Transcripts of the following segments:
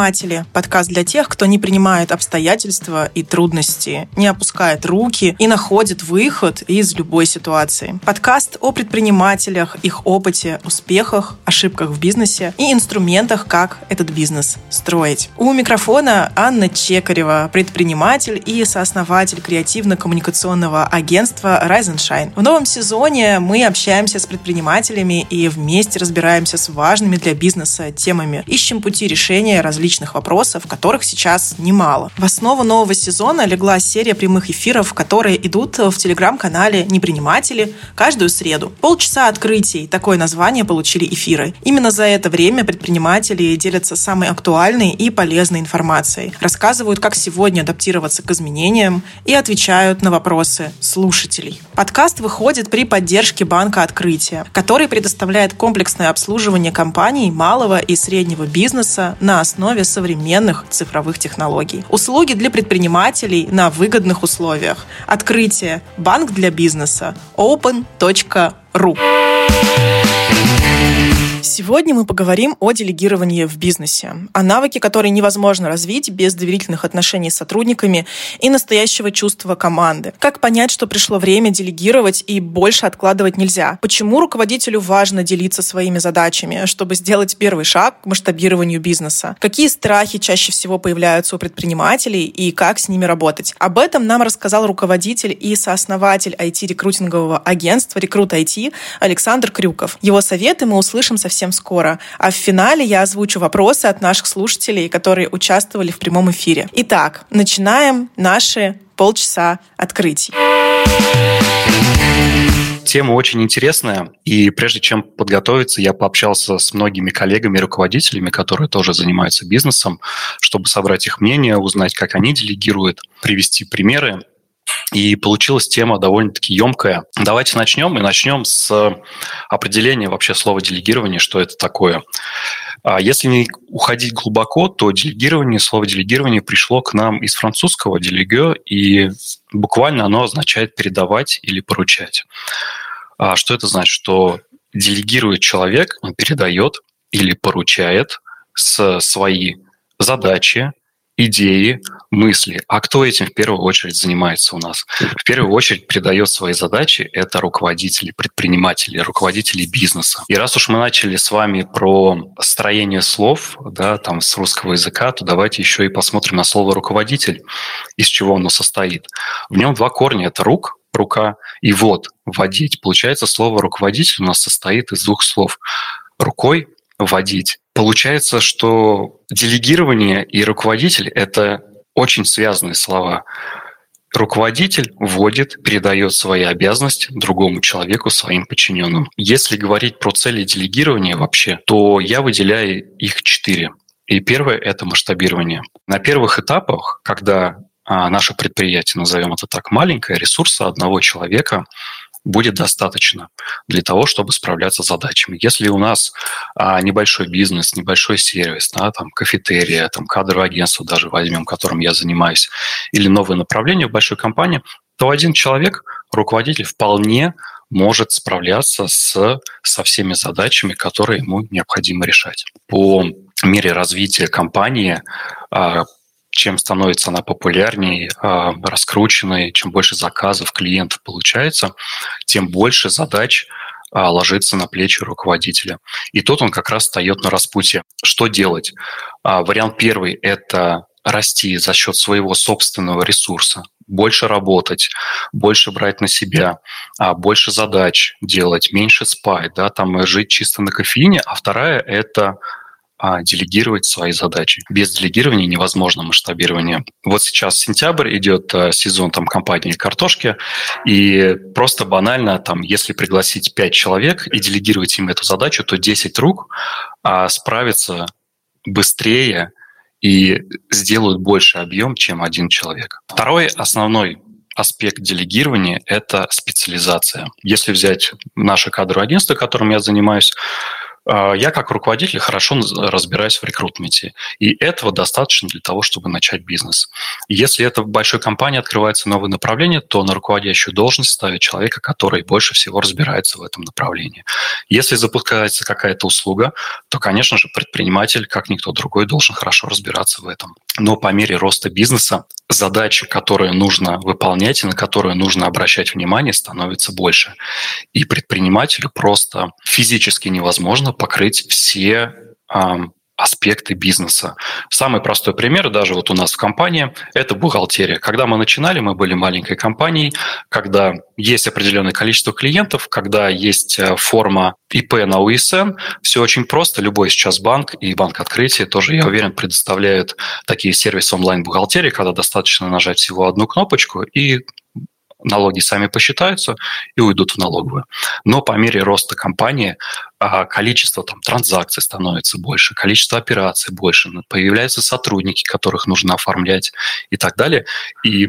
предприниматели. Подкаст для тех, кто не принимает обстоятельства и трудности, не опускает руки и находит выход из любой ситуации. Подкаст о предпринимателях, их опыте, успехах, ошибках в бизнесе и инструментах, как этот бизнес строить. У микрофона Анна Чекарева, предприниматель и сооснователь креативно-коммуникационного агентства Rise and Shine. В новом сезоне мы общаемся с предпринимателями и вместе разбираемся с важными для бизнеса темами. Ищем пути решения различных вопросов, которых сейчас немало. В основу нового сезона легла серия прямых эфиров, которые идут в телеграм-канале «Неприниматели» каждую среду. Полчаса открытий. Такое название получили эфиры. Именно за это время предприниматели делятся самой актуальной и полезной информацией. Рассказывают, как сегодня адаптироваться к изменениям и отвечают на вопросы слушателей. Подкаст выходит при поддержке Банка Открытия, который предоставляет комплексное обслуживание компаний малого и среднего бизнеса на основе современных цифровых технологий. Услуги для предпринимателей на выгодных условиях. Открытие. Банк для бизнеса. open.ru Сегодня мы поговорим о делегировании в бизнесе, о навыке, который невозможно развить без доверительных отношений с сотрудниками и настоящего чувства команды. Как понять, что пришло время делегировать и больше откладывать нельзя? Почему руководителю важно делиться своими задачами, чтобы сделать первый шаг к масштабированию бизнеса? Какие страхи чаще всего появляются у предпринимателей и как с ними работать? Об этом нам рассказал руководитель и сооснователь IT-рекрутингового агентства «Рекрут IT» Александр Крюков. Его советы мы услышим совсем совсем скоро. А в финале я озвучу вопросы от наших слушателей, которые участвовали в прямом эфире. Итак, начинаем наши полчаса открытий. Тема очень интересная, и прежде чем подготовиться, я пообщался с многими коллегами и руководителями, которые тоже занимаются бизнесом, чтобы собрать их мнение, узнать, как они делегируют, привести примеры и получилась тема довольно-таки емкая. Давайте начнем. И начнем с определения вообще слова делегирование, что это такое. А если не уходить глубоко, то делегирование, слово делегирование пришло к нам из французского делеге, и буквально оно означает передавать или поручать. А что это значит? Что делегирует человек, он передает или поручает с свои задачи, идеи, мысли. А кто этим в первую очередь занимается у нас? В первую очередь передает свои задачи это руководители, предприниматели, руководители бизнеса. И раз уж мы начали с вами про строение слов, да, там с русского языка, то давайте еще и посмотрим на слово руководитель, из чего оно состоит. В нем два корня. Это рук, рука, и вот, водить. Получается, слово руководитель у нас состоит из двух слов. Рукой водить. Получается, что делегирование и руководитель – это очень связанные слова. Руководитель вводит, передает свои обязанности другому человеку, своим подчиненным. Если говорить про цели делегирования вообще, то я выделяю их четыре. И первое – это масштабирование. На первых этапах, когда а, наше предприятие, назовем это так, маленькое, ресурса одного человека будет достаточно для того, чтобы справляться с задачами. Если у нас а, небольшой бизнес, небольшой сервис, да, там кафетерия, там кадровое агентство даже возьмем, которым я занимаюсь, или новое направление в большой компании, то один человек, руководитель, вполне может справляться с, со всеми задачами, которые ему необходимо решать. По мере развития компании а, чем становится она популярнее, а, раскрученной, чем больше заказов клиентов получается, тем больше задач а, ложится на плечи руководителя. И тут он как раз встает на распутье. Что делать? А, вариант первый – это расти за счет своего собственного ресурса, больше работать, больше брать на себя, больше задач делать, меньше спать, да, там жить чисто на кофеине. А вторая – это а делегировать свои задачи. Без делегирования невозможно масштабирование. Вот сейчас сентябрь идет э, сезон там компании картошки, и просто банально там, если пригласить 5 человек и делегировать им эту задачу, то 10 рук а, справятся быстрее и сделают больше объем, чем один человек. Второй основной аспект делегирования – это специализация. Если взять наше кадровое агентство, которым я занимаюсь, я как руководитель хорошо разбираюсь в рекрутменте, и этого достаточно для того, чтобы начать бизнес. Если это в большой компании открывается новое направление, то на руководящую должность ставят человека, который больше всего разбирается в этом направлении. Если запускается какая-то услуга, то, конечно же, предприниматель, как никто другой, должен хорошо разбираться в этом. Но по мере роста бизнеса задачи, которые нужно выполнять и на которые нужно обращать внимание, становится больше. И предпринимателю просто физически невозможно покрыть все аспекты бизнеса. Самый простой пример, даже вот у нас в компании, это бухгалтерия. Когда мы начинали, мы были маленькой компанией, когда есть определенное количество клиентов, когда есть э, форма ИП на УСН, все очень просто. Любой сейчас банк и банк открытия тоже, я уверен, предоставляют такие сервисы онлайн-бухгалтерии, когда достаточно нажать всего одну кнопочку, и налоги сами посчитаются и уйдут в налоговую. Но по мере роста компании а, количество там, транзакций становится больше, количество операций больше, появляются сотрудники, которых нужно оформлять и так далее. И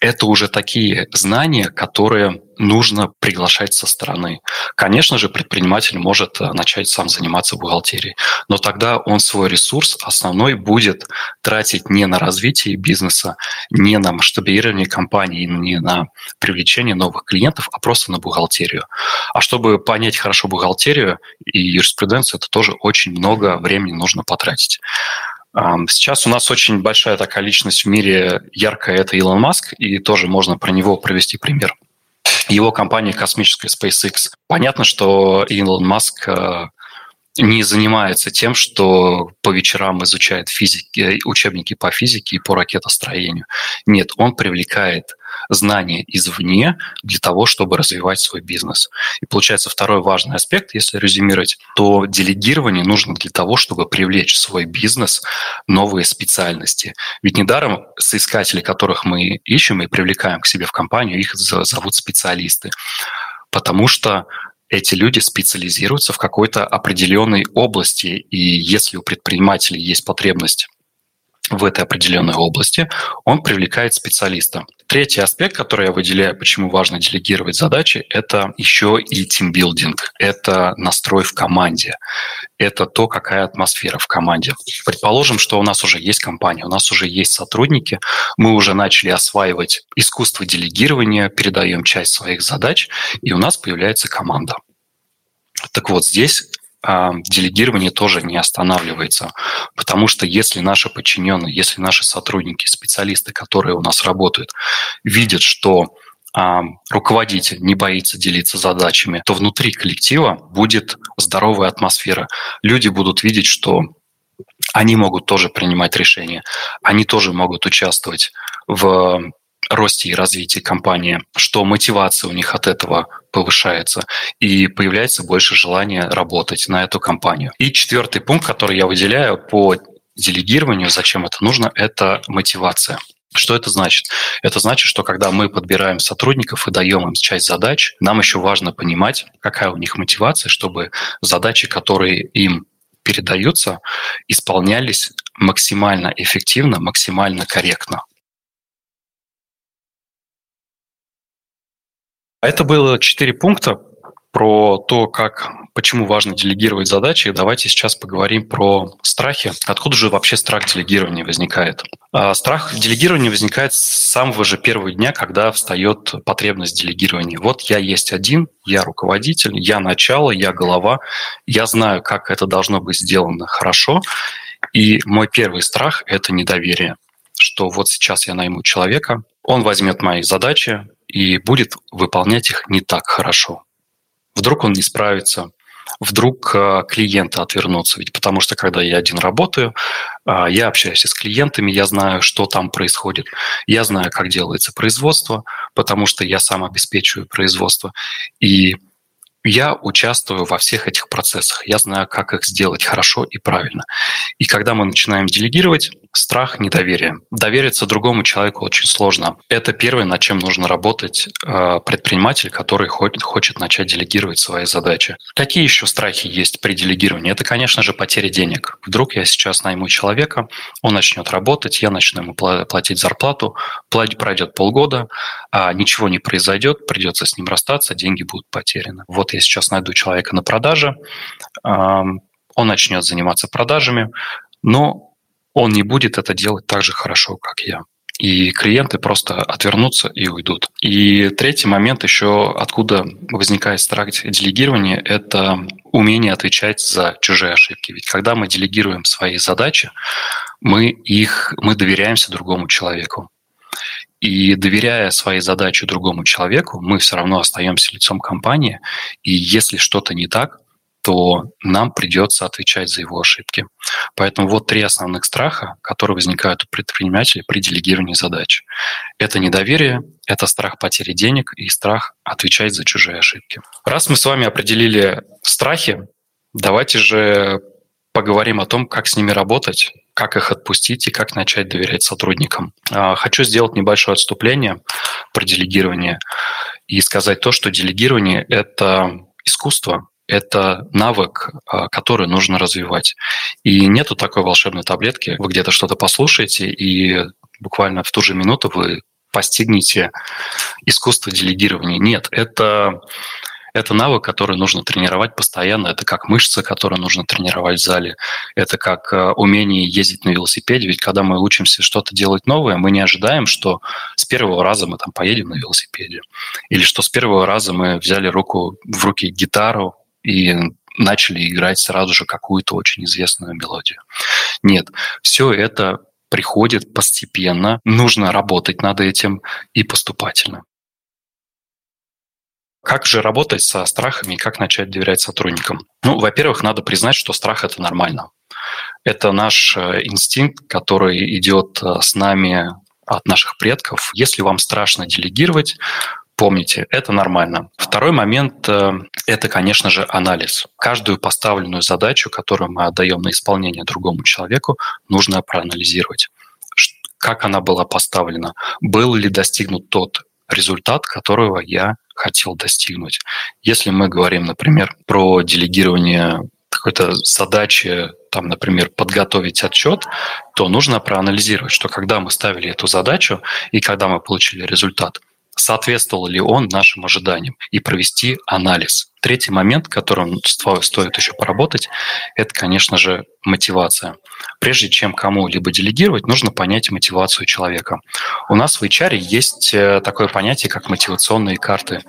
это уже такие знания, которые нужно приглашать со стороны. Конечно же, предприниматель может э, начать сам заниматься бухгалтерией, но тогда он свой ресурс основной будет тратить не на развитие бизнеса, не на масштабирование компании, не на привлечение новых клиентов, а просто на бухгалтерию. А чтобы понять хорошо бухгалтерию и юриспруденцию, это тоже очень много времени нужно потратить. Сейчас у нас очень большая такая личность в мире яркая, это Илон Маск, и тоже можно про него провести пример. Его компания космическая SpaceX. Понятно, что Илон Маск э, не занимается тем, что по вечерам изучает физики, учебники по физике и по ракетостроению. Нет, он привлекает знания извне для того, чтобы развивать свой бизнес. И получается второй важный аспект, если резюмировать, то делегирование нужно для того, чтобы привлечь в свой бизнес новые специальности. Ведь недаром соискатели, которых мы ищем и привлекаем к себе в компанию, их зовут специалисты. Потому что эти люди специализируются в какой-то определенной области, и если у предпринимателей есть потребность в этой определенной области, он привлекает специалиста. Третий аспект, который я выделяю, почему важно делегировать задачи, это еще и тимбилдинг, это настрой в команде, это то, какая атмосфера в команде. Предположим, что у нас уже есть компания, у нас уже есть сотрудники, мы уже начали осваивать искусство делегирования, передаем часть своих задач, и у нас появляется команда. Так вот, здесь делегирование тоже не останавливается. Потому что если наши подчиненные, если наши сотрудники, специалисты, которые у нас работают, видят, что а, руководитель не боится делиться задачами, то внутри коллектива будет здоровая атмосфера. Люди будут видеть, что они могут тоже принимать решения, они тоже могут участвовать в росте и развитии компании, что мотивация у них от этого повышается, и появляется больше желания работать на эту компанию. И четвертый пункт, который я выделяю по делегированию, зачем это нужно, это мотивация. Что это значит? Это значит, что когда мы подбираем сотрудников и даем им часть задач, нам еще важно понимать, какая у них мотивация, чтобы задачи, которые им передаются, исполнялись максимально эффективно, максимально корректно. Это было четыре пункта про то, как, почему важно делегировать задачи. Давайте сейчас поговорим про страхи. Откуда же вообще страх делегирования возникает? А, страх делегирования возникает с самого же первого дня, когда встает потребность делегирования. Вот я есть один, я руководитель, я начало, я голова, я знаю, как это должно быть сделано хорошо. И мой первый страх – это недоверие что вот сейчас я найму человека, он возьмет мои задачи, и будет выполнять их не так хорошо. Вдруг он не справится, вдруг э, клиенты отвернутся. Ведь потому что когда я один работаю, э, я общаюсь с клиентами, я знаю, что там происходит, я знаю, как делается производство, потому что я сам обеспечиваю производство. И я участвую во всех этих процессах. Я знаю, как их сделать хорошо и правильно. И когда мы начинаем делегировать, Страх, недоверие. Довериться другому человеку очень сложно. Это первое, над чем нужно работать э, предприниматель, который хочет, хочет начать делегировать свои задачи. Какие еще страхи есть при делегировании? Это, конечно же, потеря денег. Вдруг я сейчас найму человека, он начнет работать, я начну ему платить зарплату, пройдет полгода, а ничего не произойдет, придется с ним расстаться, деньги будут потеряны. Вот я сейчас найду человека на продаже, он начнет заниматься продажами, но он не будет это делать так же хорошо, как я. И клиенты просто отвернутся и уйдут. И третий момент еще, откуда возникает страх делегирования, это умение отвечать за чужие ошибки. Ведь когда мы делегируем свои задачи, мы их, мы доверяемся другому человеку. И доверяя свои задачи другому человеку, мы все равно остаемся лицом компании. И если что-то не так, то нам придется отвечать за его ошибки. Поэтому вот три основных страха, которые возникают у предпринимателей при делегировании задач. Это недоверие, это страх потери денег и страх отвечать за чужие ошибки. Раз мы с вами определили страхи, давайте же поговорим о том, как с ними работать, как их отпустить и как начать доверять сотрудникам. А, хочу сделать небольшое отступление про делегирование и сказать то, что делегирование – это искусство, это навык, а, который нужно развивать. И нету такой волшебной таблетки. Вы где-то что-то послушаете, и буквально в ту же минуту вы постигнете искусство делегирования. Нет, это, это навык, который нужно тренировать постоянно. Это как мышцы, которые нужно тренировать в зале. Это как а, умение ездить на велосипеде. Ведь когда мы учимся что-то делать новое, мы не ожидаем, что с первого раза мы там поедем на велосипеде. Или что с первого раза мы взяли руку в руки гитару, и начали играть сразу же какую-то очень известную мелодию. Нет, все это приходит постепенно, нужно работать над этим и поступательно. Как же работать со страхами и как начать доверять сотрудникам? Ну, во-первых, надо признать, что страх – это нормально. Это наш э, инстинкт, который идет э, с нами от наших предков. Если вам страшно делегировать, Помните, это нормально. Второй момент э, – это, конечно же, анализ. Каждую поставленную задачу, которую мы отдаем на исполнение другому человеку, нужно проанализировать. Как она была поставлена? Был ли достигнут тот результат, которого я хотел достигнуть? Если мы говорим, например, про делегирование какой-то задачи, там, например, подготовить отчет, то нужно проанализировать, что когда мы ставили эту задачу и когда мы получили результат, соответствовал ли он нашим ожиданиям, и провести анализ. Третий момент, которым стоит еще поработать, это, конечно же, мотивация. Прежде чем кому-либо делегировать, нужно понять мотивацию человека. У нас в HR есть э, такое понятие, как мотивационные карты,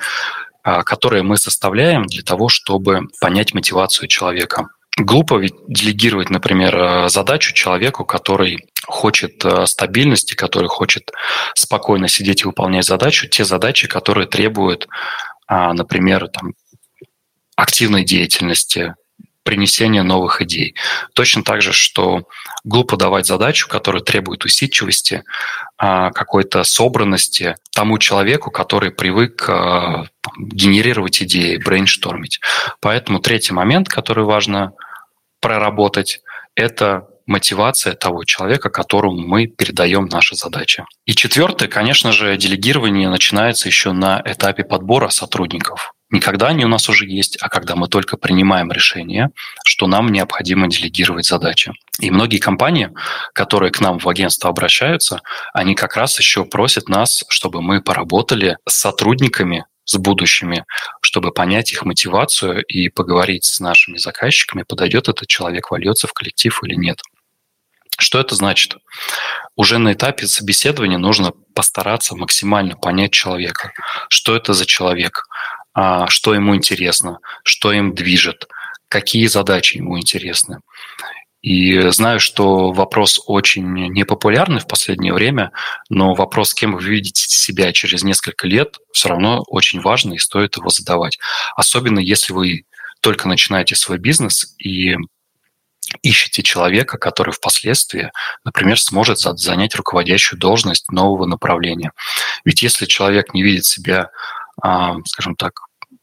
а, которые мы составляем для того, чтобы понять мотивацию человека. Глупо ведь делегировать, например, э, задачу человеку, который хочет э, стабильности, который хочет спокойно сидеть и выполнять задачу, те задачи, которые требуют, а, например, там, активной деятельности, принесения новых идей. Точно так же, что глупо давать задачу, которая требует усидчивости, а, какой-то собранности тому человеку, который привык а, генерировать идеи, брейнштормить. Поэтому третий момент, который важно проработать, это мотивация того человека, которому мы передаем наши задачи. И четвертое, конечно же, делегирование начинается еще на этапе подбора сотрудников. Не когда они у нас уже есть, а когда мы только принимаем решение, что нам необходимо делегировать задачи. И многие компании, которые к нам в агентство обращаются, они как раз еще просят нас, чтобы мы поработали с сотрудниками, с будущими, чтобы понять их мотивацию и поговорить с нашими заказчиками, подойдет этот человек, вольется в коллектив или нет. Что это значит? Уже на этапе собеседования нужно постараться максимально понять человека. Что это за человек? А, что ему интересно? Что им движет? Какие задачи ему интересны? И знаю, что вопрос очень непопулярный в последнее время, но вопрос, кем вы видите себя через несколько лет, все равно очень важный и стоит его задавать. Особенно если вы только начинаете свой бизнес и ищете человека, который впоследствии, например, сможет занять руководящую должность нового направления. Ведь если человек не видит себя, а, скажем так,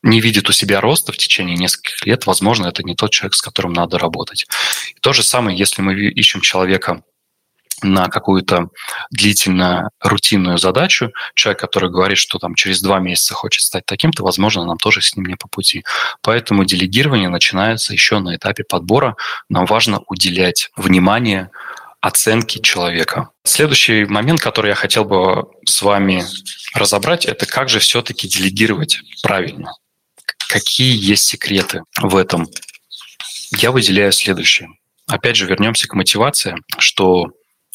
не видит у себя роста в течение нескольких лет, возможно, это не тот человек, с которым надо работать. И то же самое, если мы ищем человека, на какую-то длительно рутинную задачу, человек, который говорит, что там через два месяца хочет стать таким-то, возможно, нам тоже с ним не по пути. Поэтому делегирование начинается еще на этапе подбора. Нам важно уделять внимание оценки человека. Следующий момент, который я хотел бы с вами разобрать, это как же все-таки делегировать правильно. Какие есть секреты в этом? Я выделяю следующее. Опять же, вернемся к мотивации, что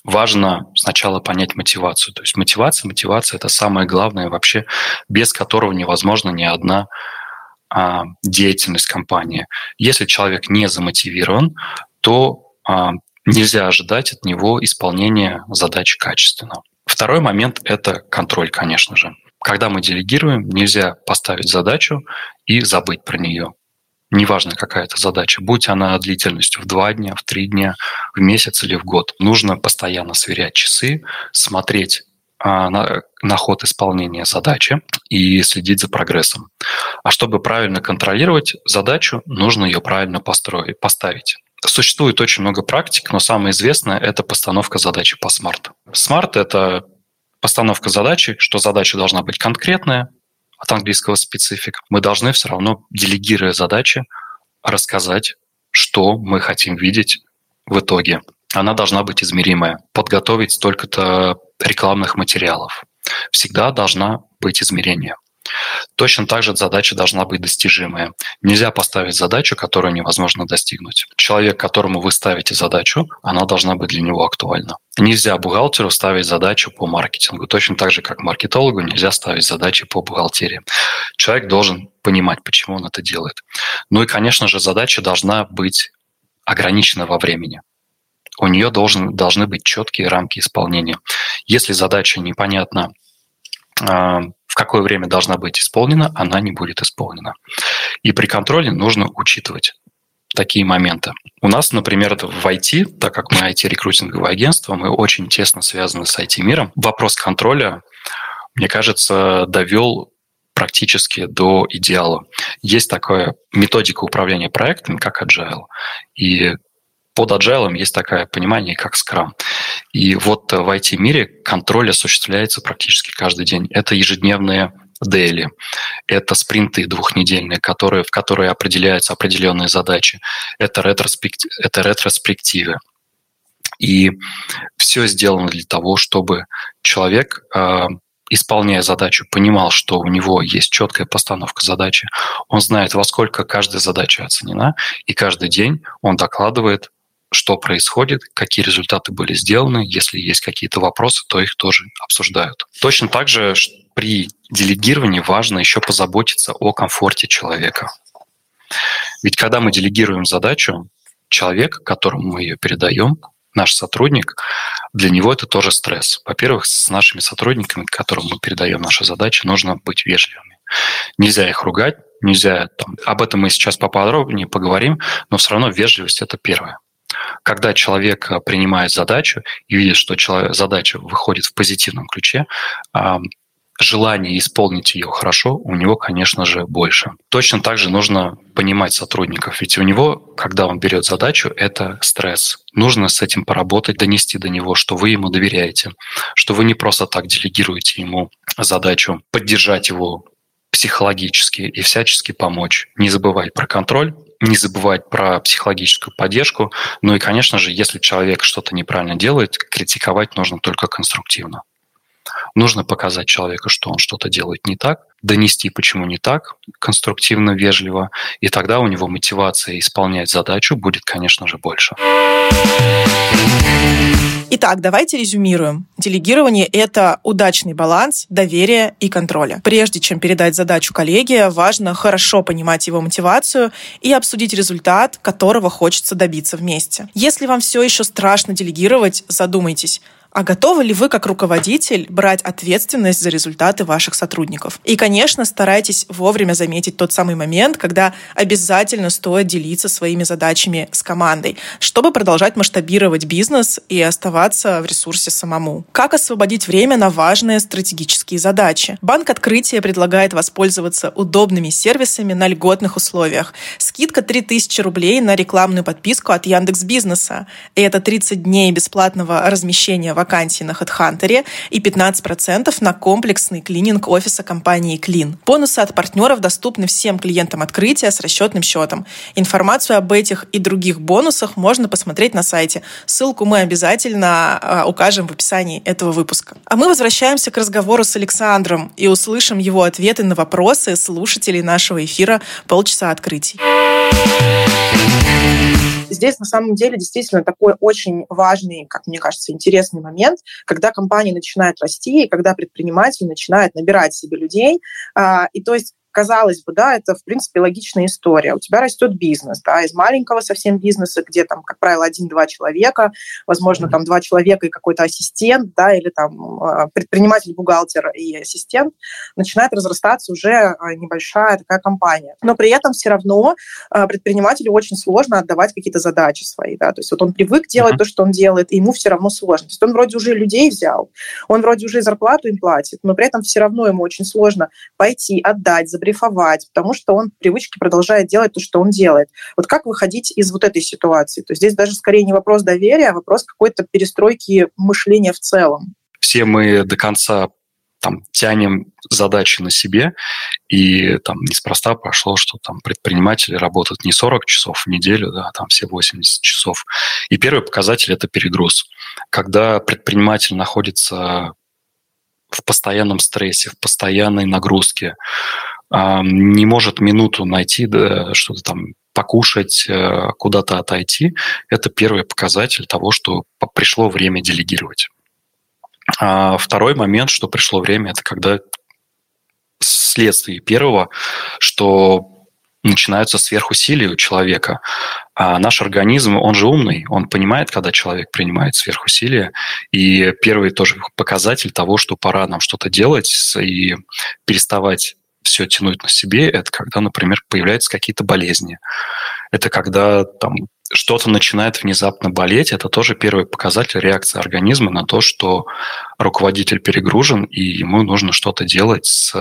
важно сначала понять мотивацию. То есть мотивация, мотивация – это самое главное вообще, без которого невозможно ни одна а, деятельность компании. Если человек не замотивирован, то а, нельзя ожидать от него исполнения задачи качественно. Второй момент – это контроль, конечно же. Когда мы делегируем, нельзя поставить задачу и забыть про нее. Неважно, какая это задача, будь она длительностью в два дня, в три дня, в месяц или в год. Нужно постоянно сверять часы, смотреть а, на, на ход исполнения задачи и следить за прогрессом. А чтобы правильно контролировать задачу, нужно ее правильно построить, поставить. Существует очень много практик, но самое известное – это постановка задачи по SMART. SMART – это постановка задачи, что задача должна быть конкретная, от английского специфик. Мы должны все равно, делегируя задачи, рассказать, что мы хотим видеть в итоге. Она должна быть измеримая. Подготовить столько-то рекламных материалов. Всегда должна быть измерение. Точно так же задача должна быть достижимая. Нельзя поставить задачу, которую невозможно достигнуть. Человек, которому вы ставите задачу, она должна быть для него актуальна. Нельзя бухгалтеру ставить задачу по маркетингу. Точно так же, как маркетологу нельзя ставить задачи по бухгалтерии. Человек должен понимать, почему он это делает. Ну и, конечно же, задача должна быть ограничена во времени у нее должен, должны быть четкие рамки исполнения. Если задача непонятна а, в какое время должна быть исполнена, она не будет исполнена. И при контроле нужно учитывать такие моменты. У нас, например, в IT, так как мы IT-рекрутинговое агентство, мы очень тесно связаны с IT-миром. Вопрос контроля, мне кажется, довел практически до идеала. Есть такая методика управления проектами, как Agile. И под agile есть такое понимание, как Scrum. И вот в IT-мире контроль осуществляется практически каждый день. Это ежедневные дейли, это спринты двухнедельные, которые, в которые определяются определенные задачи, это, ретроспект, это ретроспективы. И все сделано для того, чтобы человек, э, исполняя задачу, понимал, что у него есть четкая постановка задачи, он знает, во сколько каждая задача оценена, и каждый день он докладывает что происходит, какие результаты были сделаны. Если есть какие-то вопросы, то их тоже обсуждают. Точно так же при делегировании важно еще позаботиться о комфорте человека. Ведь когда мы делегируем задачу, человек, которому мы ее передаем, наш сотрудник, для него это тоже стресс. Во-первых, с нашими сотрудниками, которым мы передаем наши задачи, нужно быть вежливыми. Нельзя их ругать, нельзя там, об этом мы сейчас поподробнее поговорим, но все равно вежливость это первое. Когда человек э, принимает задачу и видит, что человек, задача выходит в позитивном ключе, желание исполнить ее хорошо у него, конечно же, больше. Точно так же нужно понимать сотрудников, ведь у него, когда он берет задачу, это стресс. Нужно с этим поработать, донести до него, что вы ему доверяете, что вы не просто так делегируете ему задачу, поддержать его психологически и всячески помочь. Не забывать про контроль, не забывать про психологическую поддержку. Ну и, конечно же, если человек что-то неправильно делает, критиковать нужно только конструктивно. Нужно показать человеку, что он что-то делает не так, донести, почему не так, конструктивно, вежливо, и тогда у него мотивация исполнять задачу будет, конечно же, больше. Итак, давайте резюмируем. Делегирование – это удачный баланс доверия и контроля. Прежде чем передать задачу коллеге, важно хорошо понимать его мотивацию и обсудить результат, которого хочется добиться вместе. Если вам все еще страшно делегировать, задумайтесь, А готовы ли вы, как руководитель, брать ответственность за результаты ваших сотрудников? И, конечно, старайтесь вовремя заметить тот самый момент, когда обязательно стоит делиться своими задачами с командой, чтобы продолжать масштабировать бизнес и оставаться в ресурсе самому. Как освободить время на важные стратегические задачи? Банк Открытия предлагает воспользоваться удобными сервисами на льготных условиях. Скидка 3000 рублей на рекламную подписку от Яндекс Бизнеса. И это 30 дней бесплатного размещения вакансий на HeadHunter и 15% на комплексный клининг офиса компании Клин. Бонусы от партнеров доступны всем клиентам открытия с расчетным счетом. Информацию об этих и других бонусах можно посмотреть на сайте. Ссылку мы обязательно а, укажем в описании этого выпуска. А мы возвращаемся к разговору с Александром и услышим его ответы на вопросы слушателей нашего эфира «Полчаса открытий». Здесь на самом деле действительно такой очень важный, как мне кажется, интересный момент, когда компания начинает расти, и когда предприниматель начинает набирать себе людей. А, и то есть казалось бы, да, это, в принципе, логичная история. У тебя растет бизнес, да, из маленького совсем бизнеса, где там, как правило, один-два человека, возможно, там два человека и какой-то ассистент, да, или там а, предприниматель, бухгалтер и ассистент, начинает разрастаться уже а, небольшая такая компания. Но при этом все равно а, предпринимателю очень сложно отдавать какие-то задачи свои, да, то есть вот он привык делать uh-huh. то, что он делает, и ему все равно сложно. То есть он вроде уже людей взял, он вроде уже зарплату им платит, но при этом все равно ему очень сложно пойти, отдать, забрифовать, потому что он привычки продолжает делать то, что он делает. Вот как выходить из вот этой ситуации? То есть здесь даже скорее не вопрос доверия, а вопрос какой-то перестройки мышления в целом. Все мы до конца там тянем задачи на себе, и там неспроста пошло, что там предприниматели работают не 40 часов в неделю, да, а там все 80 часов. И первый показатель – это перегруз. Когда предприниматель находится в постоянном стрессе, в постоянной нагрузке, не может минуту найти, да, что-то там покушать, э, куда-то отойти, это первый показатель того, что пришло время делегировать. А второй момент, что пришло время, это когда следствие первого, что начинаются сверхусилия у человека. А наш организм, он же умный, он понимает, когда человек принимает сверхусилия. И первый тоже показатель того, что пора нам что-то делать и переставать все тянуть на себе, это когда, например, появляются какие-то болезни. Это когда там что-то начинает внезапно болеть, это тоже первый показатель реакции организма на то, что руководитель перегружен, и ему нужно что-то делать с,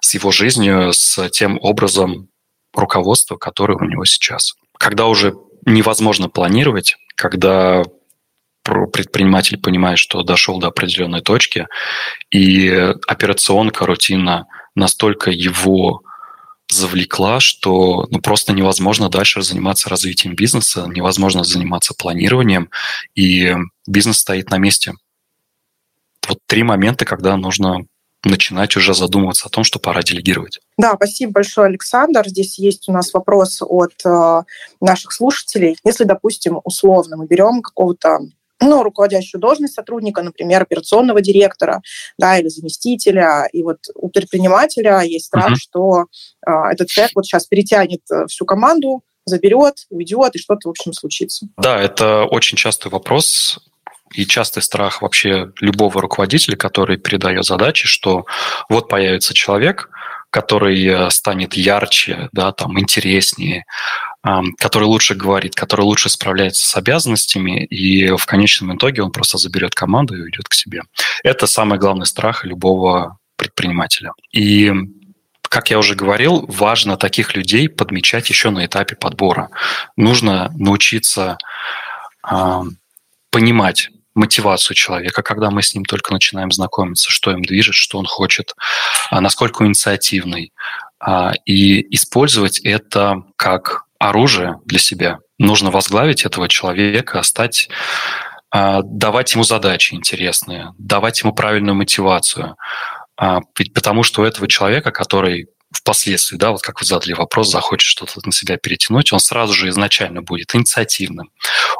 с его жизнью, с тем образом руководства, который у него сейчас. Когда уже невозможно планировать, когда предприниматель понимает, что дошел до определенной точки, и операционка, рутина – настолько его завлекла, что ну, просто невозможно дальше заниматься развитием бизнеса, невозможно заниматься планированием, и бизнес стоит на месте. Вот три момента, когда нужно начинать уже задумываться о том, что пора делегировать. Да, спасибо большое, Александр. Здесь есть у нас вопрос от э, наших слушателей. Если, допустим, условно мы берем какого-то ну, руководящую должность сотрудника, например, операционного директора, да, или заместителя. И вот у предпринимателя есть страх, uh-huh. что э, этот человек вот сейчас перетянет э, всю команду, заберет, уйдет, и что-то, в общем, случится. Да, это очень частый вопрос и частый страх вообще любого руководителя, который передает задачи, что вот появится человек, который э, станет ярче, да, там, интереснее, который лучше говорит, который лучше справляется с обязанностями, и в конечном итоге он просто заберет команду и уйдет к себе. Это самый главный страх любого предпринимателя. И как я уже говорил, важно таких людей подмечать еще на этапе подбора. Нужно научиться э, понимать мотивацию человека, когда мы с ним только начинаем знакомиться, что им движет, что он хочет, а насколько он инициативный, а, и использовать это как оружие для себя. Нужно возглавить этого человека, стать а, давать ему задачи интересные, давать ему правильную мотивацию. Ведь потому что у этого человека, который впоследствии, да, вот как вы задали вопрос, захочет что-то на себя перетянуть, он сразу же изначально будет инициативным,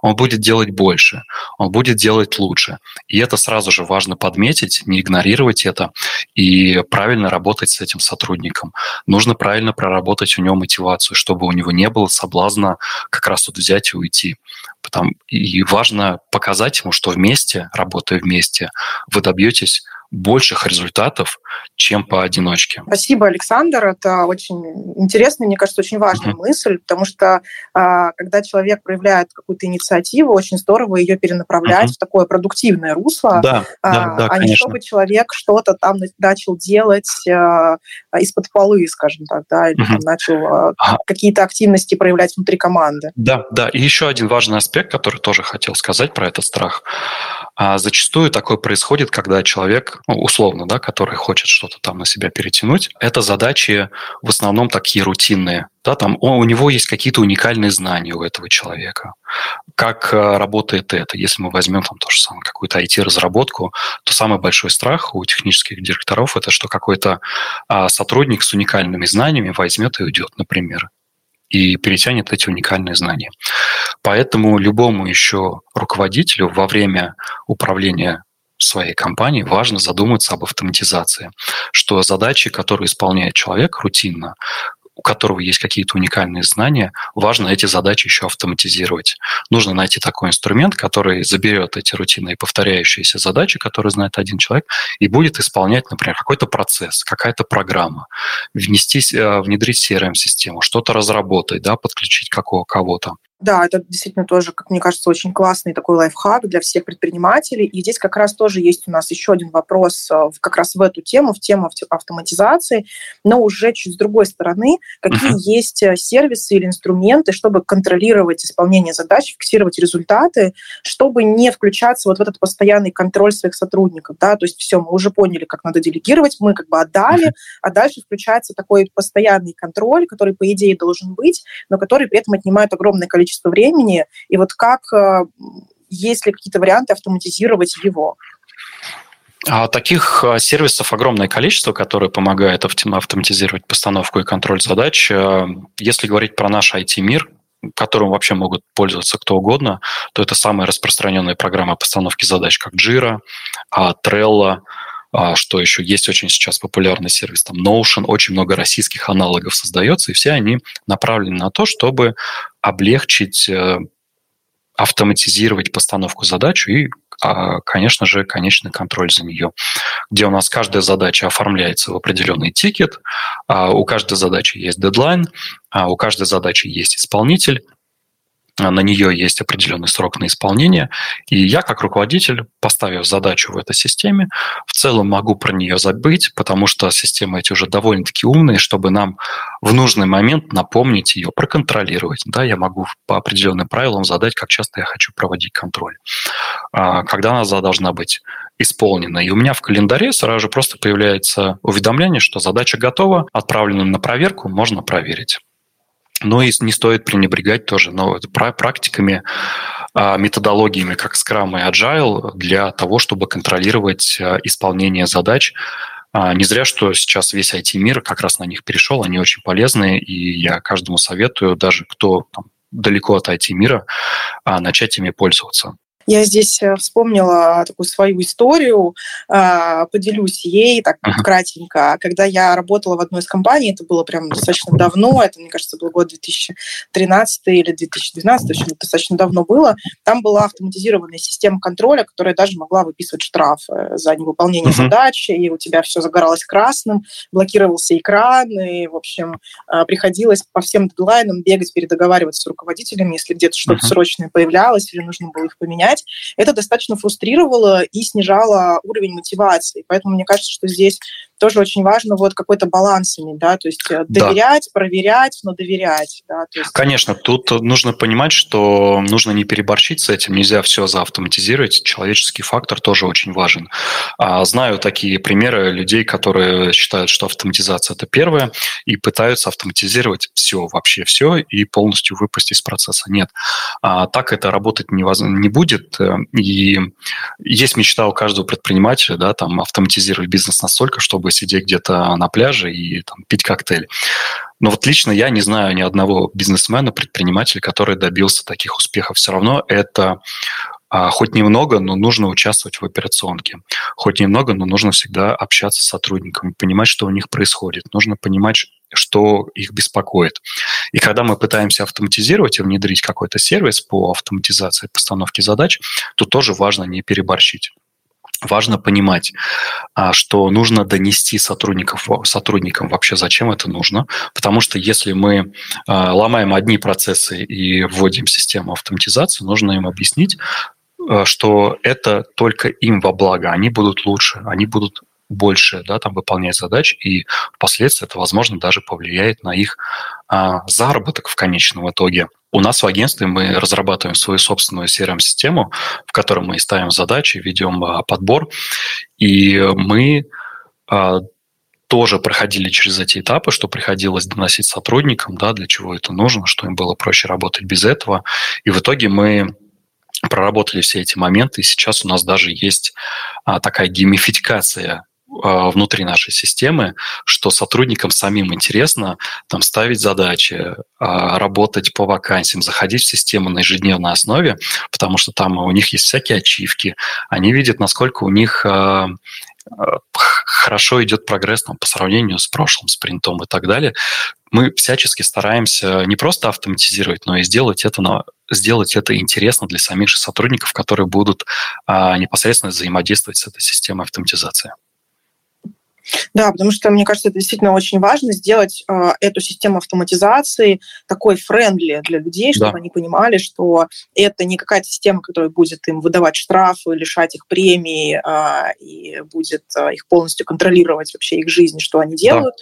он будет делать больше, он будет делать лучше. И это сразу же важно подметить, не игнорировать это и правильно работать с этим сотрудником. Нужно правильно проработать у него мотивацию, чтобы у него не было соблазна как раз тут взять и уйти. Потому, и важно показать ему, что вместе, работая вместе, вы добьетесь больших результатов, чем поодиночке. Спасибо, Александр. Это очень интересная, мне кажется, очень важная uh-huh. мысль, потому что а, когда человек проявляет какую-то инициативу, очень здорово ее перенаправлять uh-huh. в такое продуктивное русло, да, а, да, да, а не чтобы человек что-то там начал делать а, из-под полы, скажем так, да, или uh-huh. там, начал а, какие-то активности проявлять внутри команды. Да, да. И еще один важный аспект, который тоже хотел сказать про этот страх. А зачастую такое происходит, когда человек, ну, условно, да, который хочет что-то там на себя перетянуть, это задачи в основном такие рутинные. Да, там у него есть какие-то уникальные знания у этого человека. Как э, работает это? Если мы возьмем там то же самое, какую-то IT-разработку, то самый большой страх у технических директоров это что какой-то а, сотрудник с уникальными знаниями возьмет и уйдет, например и перетянет эти уникальные знания. Поэтому любому еще руководителю во время управления своей компании важно задуматься об автоматизации, что задачи, которые исполняет человек рутинно, у которого есть какие-то уникальные знания, важно эти задачи еще автоматизировать. Нужно найти такой инструмент, который заберет эти рутинные повторяющиеся задачи, которые знает один человек, и будет исполнять, например, какой-то процесс, какая-то программа, внести, э, внедрить CRM-систему, что-то разработать, да, подключить какого кого-то. Да, это действительно тоже, как мне кажется, очень классный такой лайфхак для всех предпринимателей. И здесь как раз тоже есть у нас еще один вопрос э, как раз в эту тему, в тему автоматизации, но уже чуть с другой стороны, какие uh-huh. есть э, сервисы или инструменты, чтобы контролировать исполнение задач, фиксировать результаты, чтобы не включаться вот в этот постоянный контроль своих сотрудников. Да? То есть все, мы уже поняли, как надо делегировать, мы как бы отдали, uh-huh. а дальше включается такой постоянный контроль, который, по идее, должен быть, но который при этом отнимает огромное количество количество времени, и вот как, э, есть ли какие-то варианты автоматизировать его? А таких э, сервисов огромное количество, которые помогают автоматизировать постановку и контроль задач. Э, если говорить про наш IT-мир, которым вообще могут пользоваться кто угодно, то это самая распространенная программа постановки задач, как Jira, а, Trello, а, что еще есть очень сейчас популярный сервис, там Notion, очень много российских аналогов создается, и все они направлены на то, чтобы облегчить, э, автоматизировать постановку задач и, а, конечно же, конечный контроль за нее, где у нас каждая задача оформляется в определенный тикет, а, у каждой задачи есть дедлайн, у каждой задачи есть исполнитель, на нее есть определенный срок на исполнение, и я как руководитель, поставив задачу в этой системе, в целом могу про нее забыть, потому что системы эти уже довольно-таки умные, чтобы нам в нужный момент напомнить ее, проконтролировать. Да, я могу по определенным правилам задать, как часто я хочу проводить контроль, а, когда она должна быть исполнена. И у меня в календаре сразу же просто появляется уведомление, что задача готова, отправлена на проверку, можно проверить. Но и не стоит пренебрегать тоже но практиками, а, методологиями, как Scrum и Agile, для того, чтобы контролировать а, исполнение задач. А, не зря, что сейчас весь IT-мир как раз на них перешел, они очень полезные, и я каждому советую, даже кто там, далеко от IT-мира, начать ими пользоваться. Я здесь э, вспомнила такую свою историю, а, поделюсь ей так uh-huh. кратенько. Когда я работала в одной из компаний, это было прям достаточно давно, это, мне кажется, был год 2013 или 2012, в общем, достаточно давно было. Там была автоматизированная система контроля, которая даже могла выписывать штрафы за невыполнение uh-huh. задачи, и у тебя все загоралось красным, блокировался экран, и, в общем, а, приходилось по всем дедлайнам бегать, передоговариваться с руководителями, если где-то что-то uh-huh. срочное появлялось или нужно было их поменять менять, это достаточно фрустрировало и снижало уровень мотивации. Поэтому мне кажется, что здесь тоже очень важно вот какой-то баланс иметь, да, то есть э, доверять, да. проверять, но доверять. Да, то есть... Конечно, тут нужно понимать, что нужно не переборщить с этим, нельзя все заавтоматизировать, человеческий фактор тоже очень важен. А, знаю такие примеры людей, которые считают, что автоматизация – это первое, и пытаются автоматизировать все, вообще все, и полностью выпустить из процесса. Нет, а, так это работать не будет, э, и есть мечта у каждого предпринимателя, да, там, автоматизировать бизнес настолько, чтобы бы сидеть где-то на пляже и там, пить коктейль. Но вот лично я не знаю ни одного бизнесмена, предпринимателя, который добился таких успехов. Все равно это а, хоть немного, но нужно участвовать в операционке. Хоть немного, но нужно всегда общаться с сотрудниками, понимать, что у них происходит. Нужно понимать, что их беспокоит. И когда мы пытаемся автоматизировать и внедрить какой-то сервис по автоматизации постановки задач, то тоже важно не переборщить важно понимать, а, что нужно донести сотрудников, сотрудникам вообще, зачем это нужно. Потому что если мы а, ломаем одни процессы и вводим систему автоматизации, нужно им объяснить, Э, что это только им во благо, они будут лучше, они будут больше да, там, выполнять задач, и впоследствии это, возможно, даже повлияет на их а, заработок в конечном итоге. У нас в агентстве мы разрабатываем свою собственную CRM-систему, в которой мы ставим задачи, ведем а, подбор, и мы а, тоже проходили через эти этапы, что приходилось доносить сотрудникам, да, для чего это нужно, что им было проще работать без этого. И в итоге мы проработали все эти моменты, и сейчас у нас даже есть а, такая геймификация внутри нашей системы, что сотрудникам самим интересно там ставить задачи, а, работать по вакансиям, заходить в систему на ежедневной основе, потому что там у них есть всякие ачивки, они видят, насколько у них а, хорошо идет прогресс там, по сравнению с прошлым спринтом и так далее. Мы всячески стараемся не просто автоматизировать, но и сделать это, на, сделать это интересно для самих же сотрудников, которые будут а, непосредственно взаимодействовать с этой системой автоматизации. Да, потому что, мне кажется, это действительно очень важно сделать э, эту систему автоматизации такой френдли для людей, чтобы да. они понимали, что это не какая-то система, которая будет им выдавать штрафы, лишать их премии э, и будет э, их полностью контролировать вообще их жизнь, что они делают,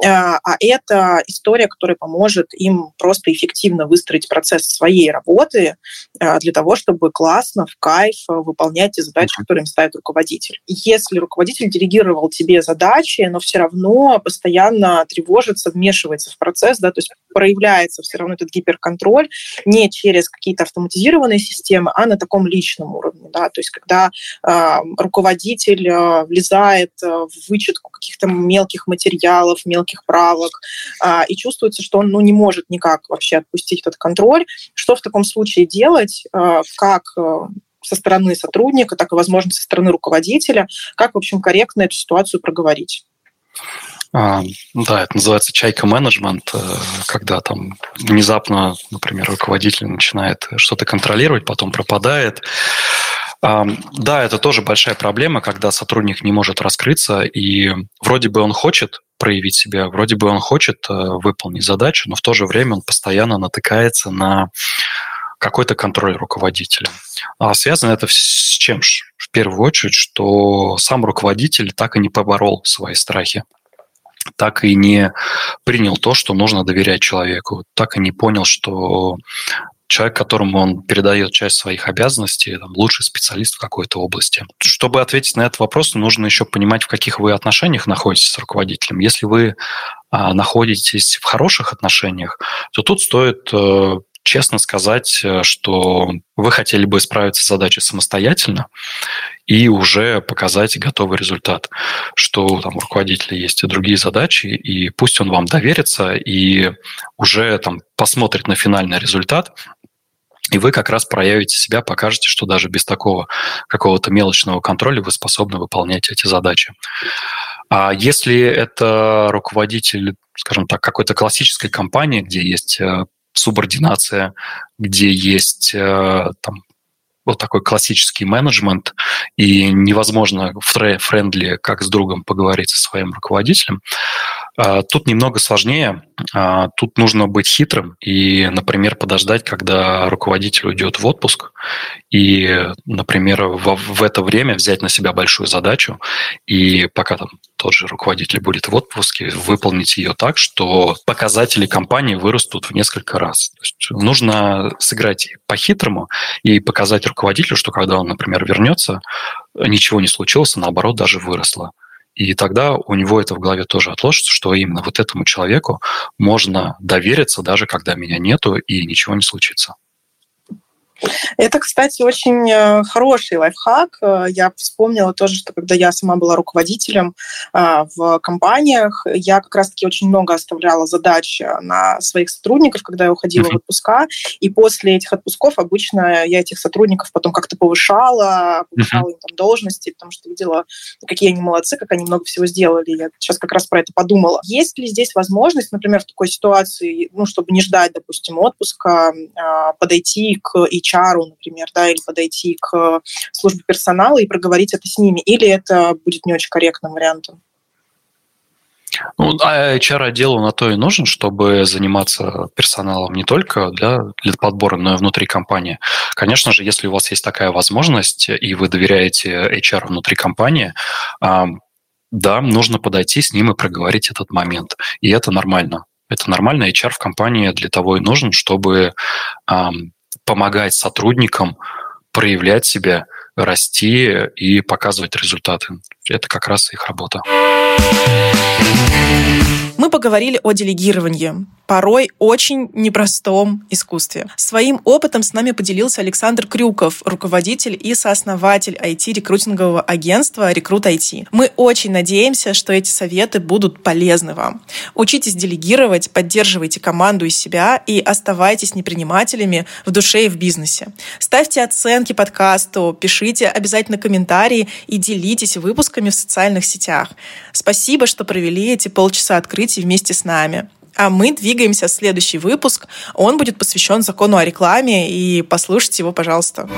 да. э, а это история, которая поможет им просто эффективно выстроить процесс своей работы э, для того, чтобы классно, в кайф выполнять те задачи, mm-hmm. которые им ставит руководитель. Если руководитель делегировал тебе задачи, задачи, но все равно постоянно тревожится, вмешивается в процесс, да, то есть проявляется все равно этот гиперконтроль не через какие-то автоматизированные системы, а на таком личном уровне, да, то есть когда э, руководитель э, влезает э, в вычетку каких-то мелких материалов, мелких правок, э, и чувствуется, что он ну, не может никак вообще отпустить этот контроль, что в таком случае делать, э, как э, со стороны сотрудника, так и, возможно, со стороны руководителя, как, в общем, корректно эту ситуацию проговорить. А, да, это называется чайка-менеджмент, э, когда там внезапно, например, руководитель начинает что-то контролировать, потом пропадает. А, да, это тоже большая проблема, когда сотрудник не может раскрыться, и вроде бы он хочет проявить себя, вроде бы он хочет э, выполнить задачу, но в то же время он постоянно натыкается на какой-то контроль руководителя. А связано это с чем? В первую очередь, что сам руководитель так и не поборол свои страхи так и не принял то, что нужно доверять человеку, так и не понял, что человек, которому он передает часть своих обязанностей, там, лучший специалист в какой-то области. Чтобы ответить на этот вопрос, нужно еще понимать, в каких вы отношениях находитесь с руководителем. Если вы а, находитесь в хороших отношениях, то тут стоит э, честно сказать, э, что вы хотели бы справиться с задачей самостоятельно и уже показать готовый результат, что там у руководителя есть и другие задачи, и пусть он вам доверится и уже там посмотрит на финальный результат, и вы как раз проявите себя, покажете, что даже без такого какого-то мелочного контроля вы способны выполнять эти задачи. А если это руководитель, скажем так, какой-то классической компании, где есть э, субординация, где есть э, там, вот такой классический менеджмент, и невозможно френдли как с другом поговорить со своим руководителем. А, тут немного сложнее. А, тут нужно быть хитрым и, например, подождать, когда руководитель уйдет в отпуск, и, например, в, в это время взять на себя большую задачу, и пока там тот же руководитель будет в отпуске, выполнить ее так, что показатели компании вырастут в несколько раз. То есть нужно сыграть по-хитрому и показать руководителю, что когда он, например, вернется, ничего не случилось, а наоборот даже выросло. И тогда у него это в голове тоже отложится, что именно вот этому человеку можно довериться, даже когда меня нету и ничего не случится. Это, кстати, очень э, хороший лайфхак. Э, я вспомнила тоже, что когда я сама была руководителем э, в компаниях, я как раз-таки очень много оставляла задач на своих сотрудников, когда я уходила uh-huh. в отпуска. И после этих отпусков обычно я этих сотрудников потом как-то повышала, повышала uh-huh. им там должности, потому что видела, какие они молодцы, как они много всего сделали. Я сейчас как раз про это подумала. Есть ли здесь возможность, например, в такой ситуации, ну, чтобы не ждать, допустим, отпуска, подойти к HR, например, да, или подойти к службе персонала и проговорить это с ними, или это будет не очень корректным вариантом? Ну, а HR-отделу на то и нужен, чтобы заниматься персоналом не только да, для подбора, но и внутри компании. Конечно же, если у вас есть такая возможность, и вы доверяете HR внутри компании, да, нужно подойти с ним и проговорить этот момент. И это нормально. Это нормально. HR в компании для того и нужен, чтобы помогать сотрудникам проявлять себя, расти и показывать результаты. Это как раз их работа. Мы поговорили о делегировании, порой очень непростом искусстве. Своим опытом с нами поделился Александр Крюков, руководитель и сооснователь IT-рекрутингового агентства «Рекрут IT». Мы очень надеемся, что эти советы будут полезны вам. Учитесь делегировать, поддерживайте команду из себя и оставайтесь непринимателями в душе и в бизнесе. Ставьте оценки подкасту, пишите обязательно комментарии и делитесь выпусками в социальных сетях. Спасибо, что провели эти полчаса открытия слушайте вместе с нами. А мы двигаемся в следующий выпуск. Он будет посвящен закону о рекламе, и послушайте его, пожалуйста.